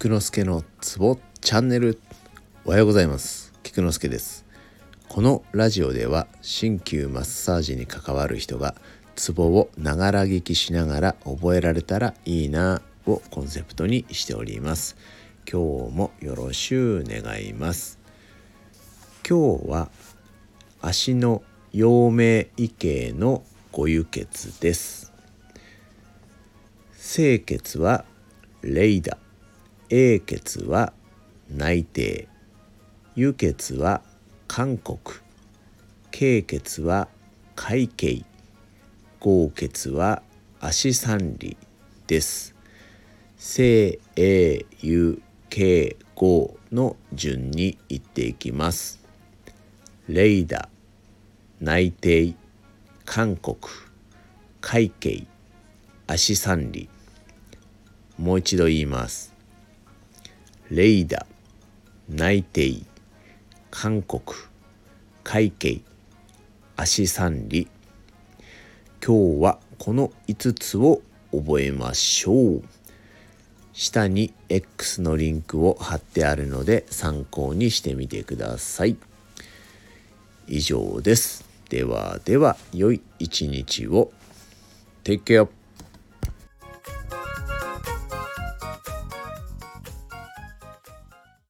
菊之助のツボチャンネル。おはようございます。菊之助です。このラジオでは鍼灸マッサージに関わる人がツボをながら聞きしながら覚えられたらいいなをコンセプトにしております。今日もよろしゅう願います。今日は足の陽明異形のご輸血です。清血はレイダ。英血は内定輸血は韓国経血は会計合血は足三里です。清英輸経合の順に言っていきます。レイダ内定韓国会計足三里。もう一度言います。レイダ内定韓国会計足三里今日はこの5つを覚えましょう。下に X のリンクを貼ってあるので参考にしてみてください。以上です。ではでは良い一日を。Take care